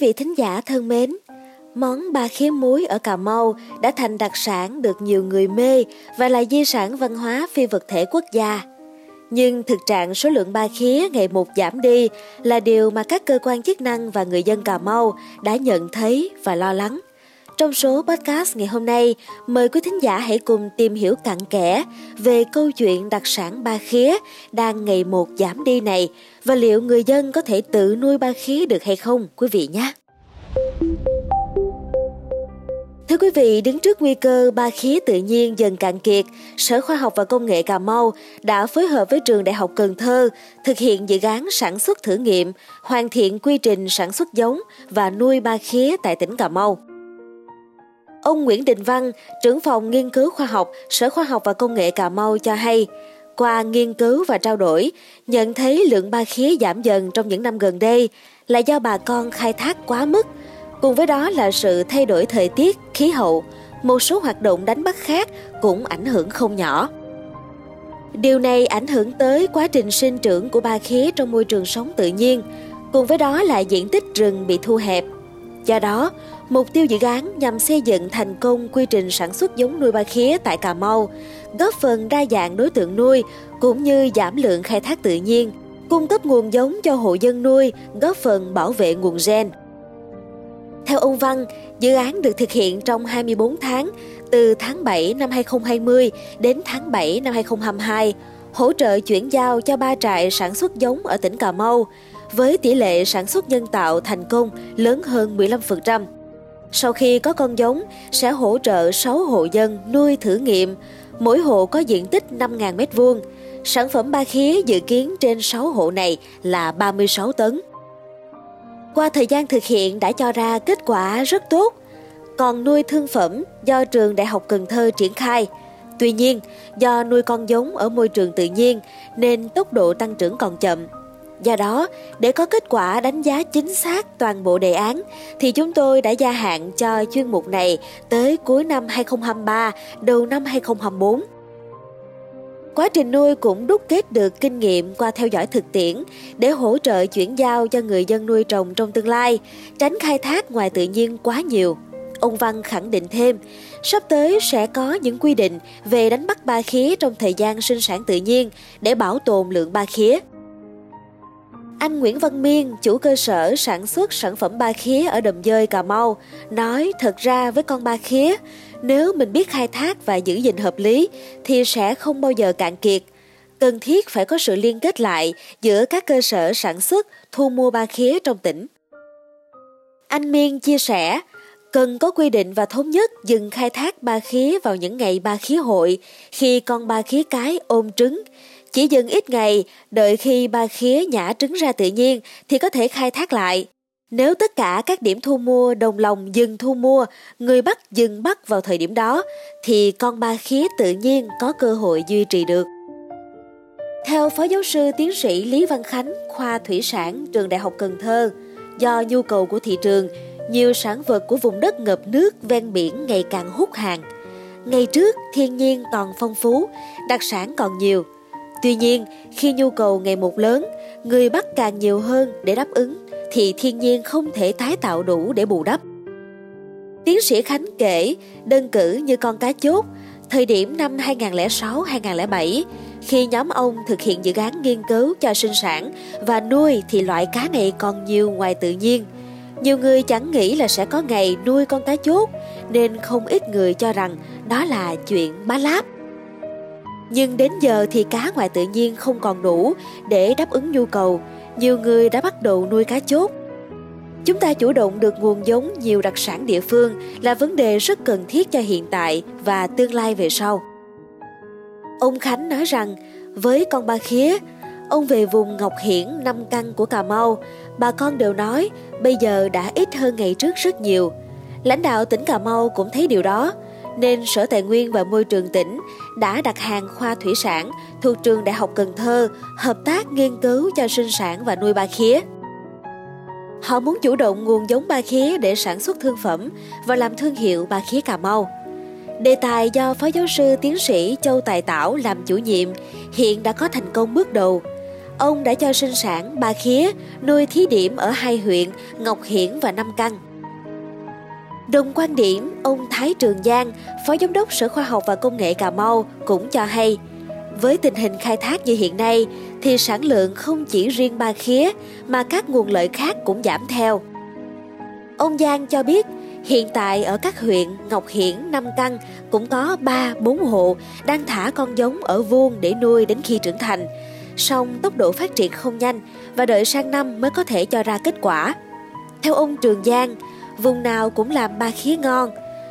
vị thính giả thân mến, món ba khía muối ở Cà Mau đã thành đặc sản được nhiều người mê và là di sản văn hóa phi vật thể quốc gia. Nhưng thực trạng số lượng ba khía ngày một giảm đi là điều mà các cơ quan chức năng và người dân Cà Mau đã nhận thấy và lo lắng. Trong số podcast ngày hôm nay, mời quý thính giả hãy cùng tìm hiểu cặn kẽ về câu chuyện đặc sản ba khía đang ngày một giảm đi này và liệu người dân có thể tự nuôi ba khía được hay không quý vị nhé. Thưa quý vị, đứng trước nguy cơ ba khía tự nhiên dần cạn kiệt, Sở Khoa học và Công nghệ Cà Mau đã phối hợp với Trường Đại học Cần Thơ thực hiện dự án sản xuất thử nghiệm, hoàn thiện quy trình sản xuất giống và nuôi ba khía tại tỉnh Cà Mau. Ông Nguyễn Đình Văn, trưởng phòng nghiên cứu khoa học, Sở Khoa học và Công nghệ Cà Mau cho hay, qua nghiên cứu và trao đổi, nhận thấy lượng ba khía giảm dần trong những năm gần đây là do bà con khai thác quá mức, cùng với đó là sự thay đổi thời tiết, khí hậu, một số hoạt động đánh bắt khác cũng ảnh hưởng không nhỏ. Điều này ảnh hưởng tới quá trình sinh trưởng của ba khía trong môi trường sống tự nhiên, cùng với đó là diện tích rừng bị thu hẹp. Do đó, Mục tiêu dự án nhằm xây dựng thành công quy trình sản xuất giống nuôi ba khía tại Cà Mau, góp phần đa dạng đối tượng nuôi cũng như giảm lượng khai thác tự nhiên, cung cấp nguồn giống cho hộ dân nuôi, góp phần bảo vệ nguồn gen. Theo ông Văn, dự án được thực hiện trong 24 tháng, từ tháng 7 năm 2020 đến tháng 7 năm 2022, hỗ trợ chuyển giao cho ba trại sản xuất giống ở tỉnh Cà Mau, với tỷ lệ sản xuất nhân tạo thành công lớn hơn 15%. Sau khi có con giống, sẽ hỗ trợ 6 hộ dân nuôi thử nghiệm, mỗi hộ có diện tích 5.000 m2. Sản phẩm ba khía dự kiến trên 6 hộ này là 36 tấn. Qua thời gian thực hiện đã cho ra kết quả rất tốt, còn nuôi thương phẩm do trường Đại học Cần Thơ triển khai. Tuy nhiên, do nuôi con giống ở môi trường tự nhiên nên tốc độ tăng trưởng còn chậm Do đó, để có kết quả đánh giá chính xác toàn bộ đề án, thì chúng tôi đã gia hạn cho chuyên mục này tới cuối năm 2023, đầu năm 2024. Quá trình nuôi cũng đúc kết được kinh nghiệm qua theo dõi thực tiễn để hỗ trợ chuyển giao cho người dân nuôi trồng trong tương lai, tránh khai thác ngoài tự nhiên quá nhiều. Ông Văn khẳng định thêm, sắp tới sẽ có những quy định về đánh bắt ba khía trong thời gian sinh sản tự nhiên để bảo tồn lượng ba khía. Anh Nguyễn Văn Miên, chủ cơ sở sản xuất sản phẩm ba khía ở Đầm Dơi, Cà Mau, nói thật ra với con ba khía, nếu mình biết khai thác và giữ gìn hợp lý thì sẽ không bao giờ cạn kiệt. Cần thiết phải có sự liên kết lại giữa các cơ sở sản xuất, thu mua ba khía trong tỉnh. Anh Miên chia sẻ, cần có quy định và thống nhất dừng khai thác ba khía vào những ngày ba khía hội khi con ba khía cái ôm trứng chỉ dừng ít ngày, đợi khi ba khía nhả trứng ra tự nhiên thì có thể khai thác lại. Nếu tất cả các điểm thu mua đồng lòng dừng thu mua, người bắt dừng bắt vào thời điểm đó, thì con ba khía tự nhiên có cơ hội duy trì được. Theo Phó Giáo sư Tiến sĩ Lý Văn Khánh, khoa Thủy sản Trường Đại học Cần Thơ, do nhu cầu của thị trường, nhiều sản vật của vùng đất ngập nước ven biển ngày càng hút hàng. Ngày trước, thiên nhiên còn phong phú, đặc sản còn nhiều – Tuy nhiên, khi nhu cầu ngày một lớn, người bắt càng nhiều hơn để đáp ứng, thì thiên nhiên không thể tái tạo đủ để bù đắp. Tiến sĩ Khánh kể, đơn cử như con cá chốt, thời điểm năm 2006-2007, khi nhóm ông thực hiện dự án nghiên cứu cho sinh sản và nuôi thì loại cá này còn nhiều ngoài tự nhiên. Nhiều người chẳng nghĩ là sẽ có ngày nuôi con cá chốt, nên không ít người cho rằng đó là chuyện bá láp. Nhưng đến giờ thì cá ngoài tự nhiên không còn đủ để đáp ứng nhu cầu, nhiều người đã bắt đầu nuôi cá chốt. Chúng ta chủ động được nguồn giống nhiều đặc sản địa phương là vấn đề rất cần thiết cho hiện tại và tương lai về sau. Ông Khánh nói rằng, với con ba khía, ông về vùng Ngọc Hiển, Năm Căn của Cà Mau, bà con đều nói bây giờ đã ít hơn ngày trước rất nhiều. Lãnh đạo tỉnh Cà Mau cũng thấy điều đó, nên Sở Tài nguyên và Môi trường tỉnh đã đặt hàng khoa thủy sản thuộc trường Đại học Cần Thơ hợp tác nghiên cứu cho sinh sản và nuôi ba khía. Họ muốn chủ động nguồn giống ba khía để sản xuất thương phẩm và làm thương hiệu ba khía Cà Mau. Đề tài do Phó Giáo sư Tiến sĩ Châu Tài Tảo làm chủ nhiệm hiện đã có thành công bước đầu. ông đã cho sinh sản ba khía, nuôi thí điểm ở hai huyện Ngọc Hiển và Nam Căn. Đồng quan điểm, ông Thái Trường Giang, Phó Giám đốc Sở Khoa học và Công nghệ Cà Mau cũng cho hay, với tình hình khai thác như hiện nay thì sản lượng không chỉ riêng ba khía mà các nguồn lợi khác cũng giảm theo. Ông Giang cho biết hiện tại ở các huyện Ngọc Hiển, Nam Căn cũng có 3-4 hộ đang thả con giống ở vuông để nuôi đến khi trưởng thành. Song tốc độ phát triển không nhanh và đợi sang năm mới có thể cho ra kết quả. Theo ông Trường Giang, vùng nào cũng làm ba khía ngon,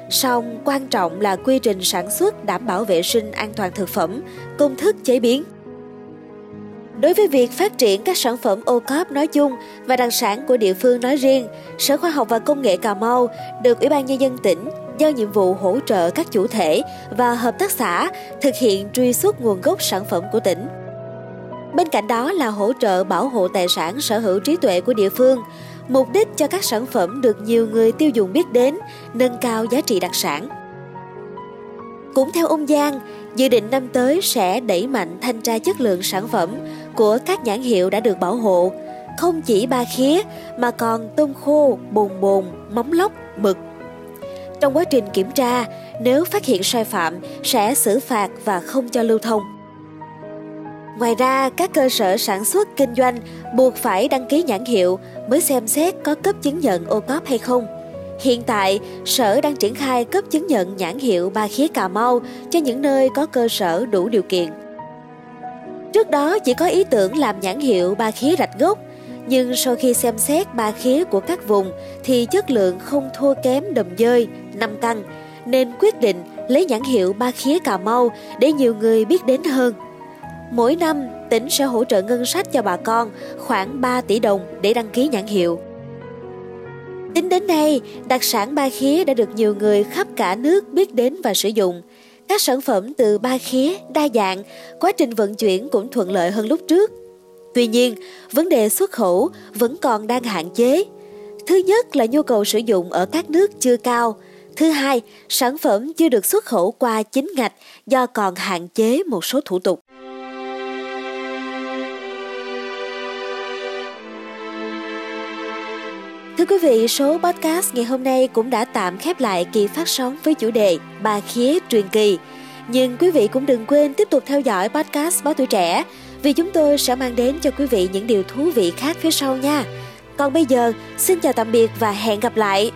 song quan trọng là quy trình sản xuất đảm bảo vệ sinh an toàn thực phẩm, công thức chế biến. Đối với việc phát triển các sản phẩm ô cốp nói chung và đặc sản của địa phương nói riêng, Sở Khoa học và Công nghệ Cà Mau được Ủy ban Nhân dân tỉnh giao nhiệm vụ hỗ trợ các chủ thể và hợp tác xã thực hiện truy xuất nguồn gốc sản phẩm của tỉnh. Bên cạnh đó là hỗ trợ bảo hộ tài sản sở hữu trí tuệ của địa phương, mục đích cho các sản phẩm được nhiều người tiêu dùng biết đến, nâng cao giá trị đặc sản. Cũng theo ông Giang, dự định năm tới sẽ đẩy mạnh thanh tra chất lượng sản phẩm của các nhãn hiệu đã được bảo hộ, không chỉ ba khía mà còn tôm khô, bồn bồn, móng lóc, mực. Trong quá trình kiểm tra, nếu phát hiện sai phạm sẽ xử phạt và không cho lưu thông. Ngoài ra, các cơ sở sản xuất kinh doanh buộc phải đăng ký nhãn hiệu mới xem xét có cấp chứng nhận ô cốp hay không. Hiện tại, Sở đang triển khai cấp chứng nhận nhãn hiệu ba khía Cà Mau cho những nơi có cơ sở đủ điều kiện. Trước đó chỉ có ý tưởng làm nhãn hiệu ba khía rạch gốc, nhưng sau khi xem xét ba khía của các vùng thì chất lượng không thua kém đầm dơi, năm căn, nên quyết định lấy nhãn hiệu ba khía Cà Mau để nhiều người biết đến hơn. Mỗi năm, tỉnh sẽ hỗ trợ ngân sách cho bà con khoảng 3 tỷ đồng để đăng ký nhãn hiệu. Tính đến nay, đặc sản ba khía đã được nhiều người khắp cả nước biết đến và sử dụng. Các sản phẩm từ ba khía đa dạng, quá trình vận chuyển cũng thuận lợi hơn lúc trước. Tuy nhiên, vấn đề xuất khẩu vẫn còn đang hạn chế. Thứ nhất là nhu cầu sử dụng ở các nước chưa cao. Thứ hai, sản phẩm chưa được xuất khẩu qua chính ngạch do còn hạn chế một số thủ tục. Thưa quý vị, số podcast ngày hôm nay cũng đã tạm khép lại kỳ phát sóng với chủ đề Ba khía truyền kỳ. Nhưng quý vị cũng đừng quên tiếp tục theo dõi podcast Báo Tuổi Trẻ vì chúng tôi sẽ mang đến cho quý vị những điều thú vị khác phía sau nha. Còn bây giờ, xin chào tạm biệt và hẹn gặp lại.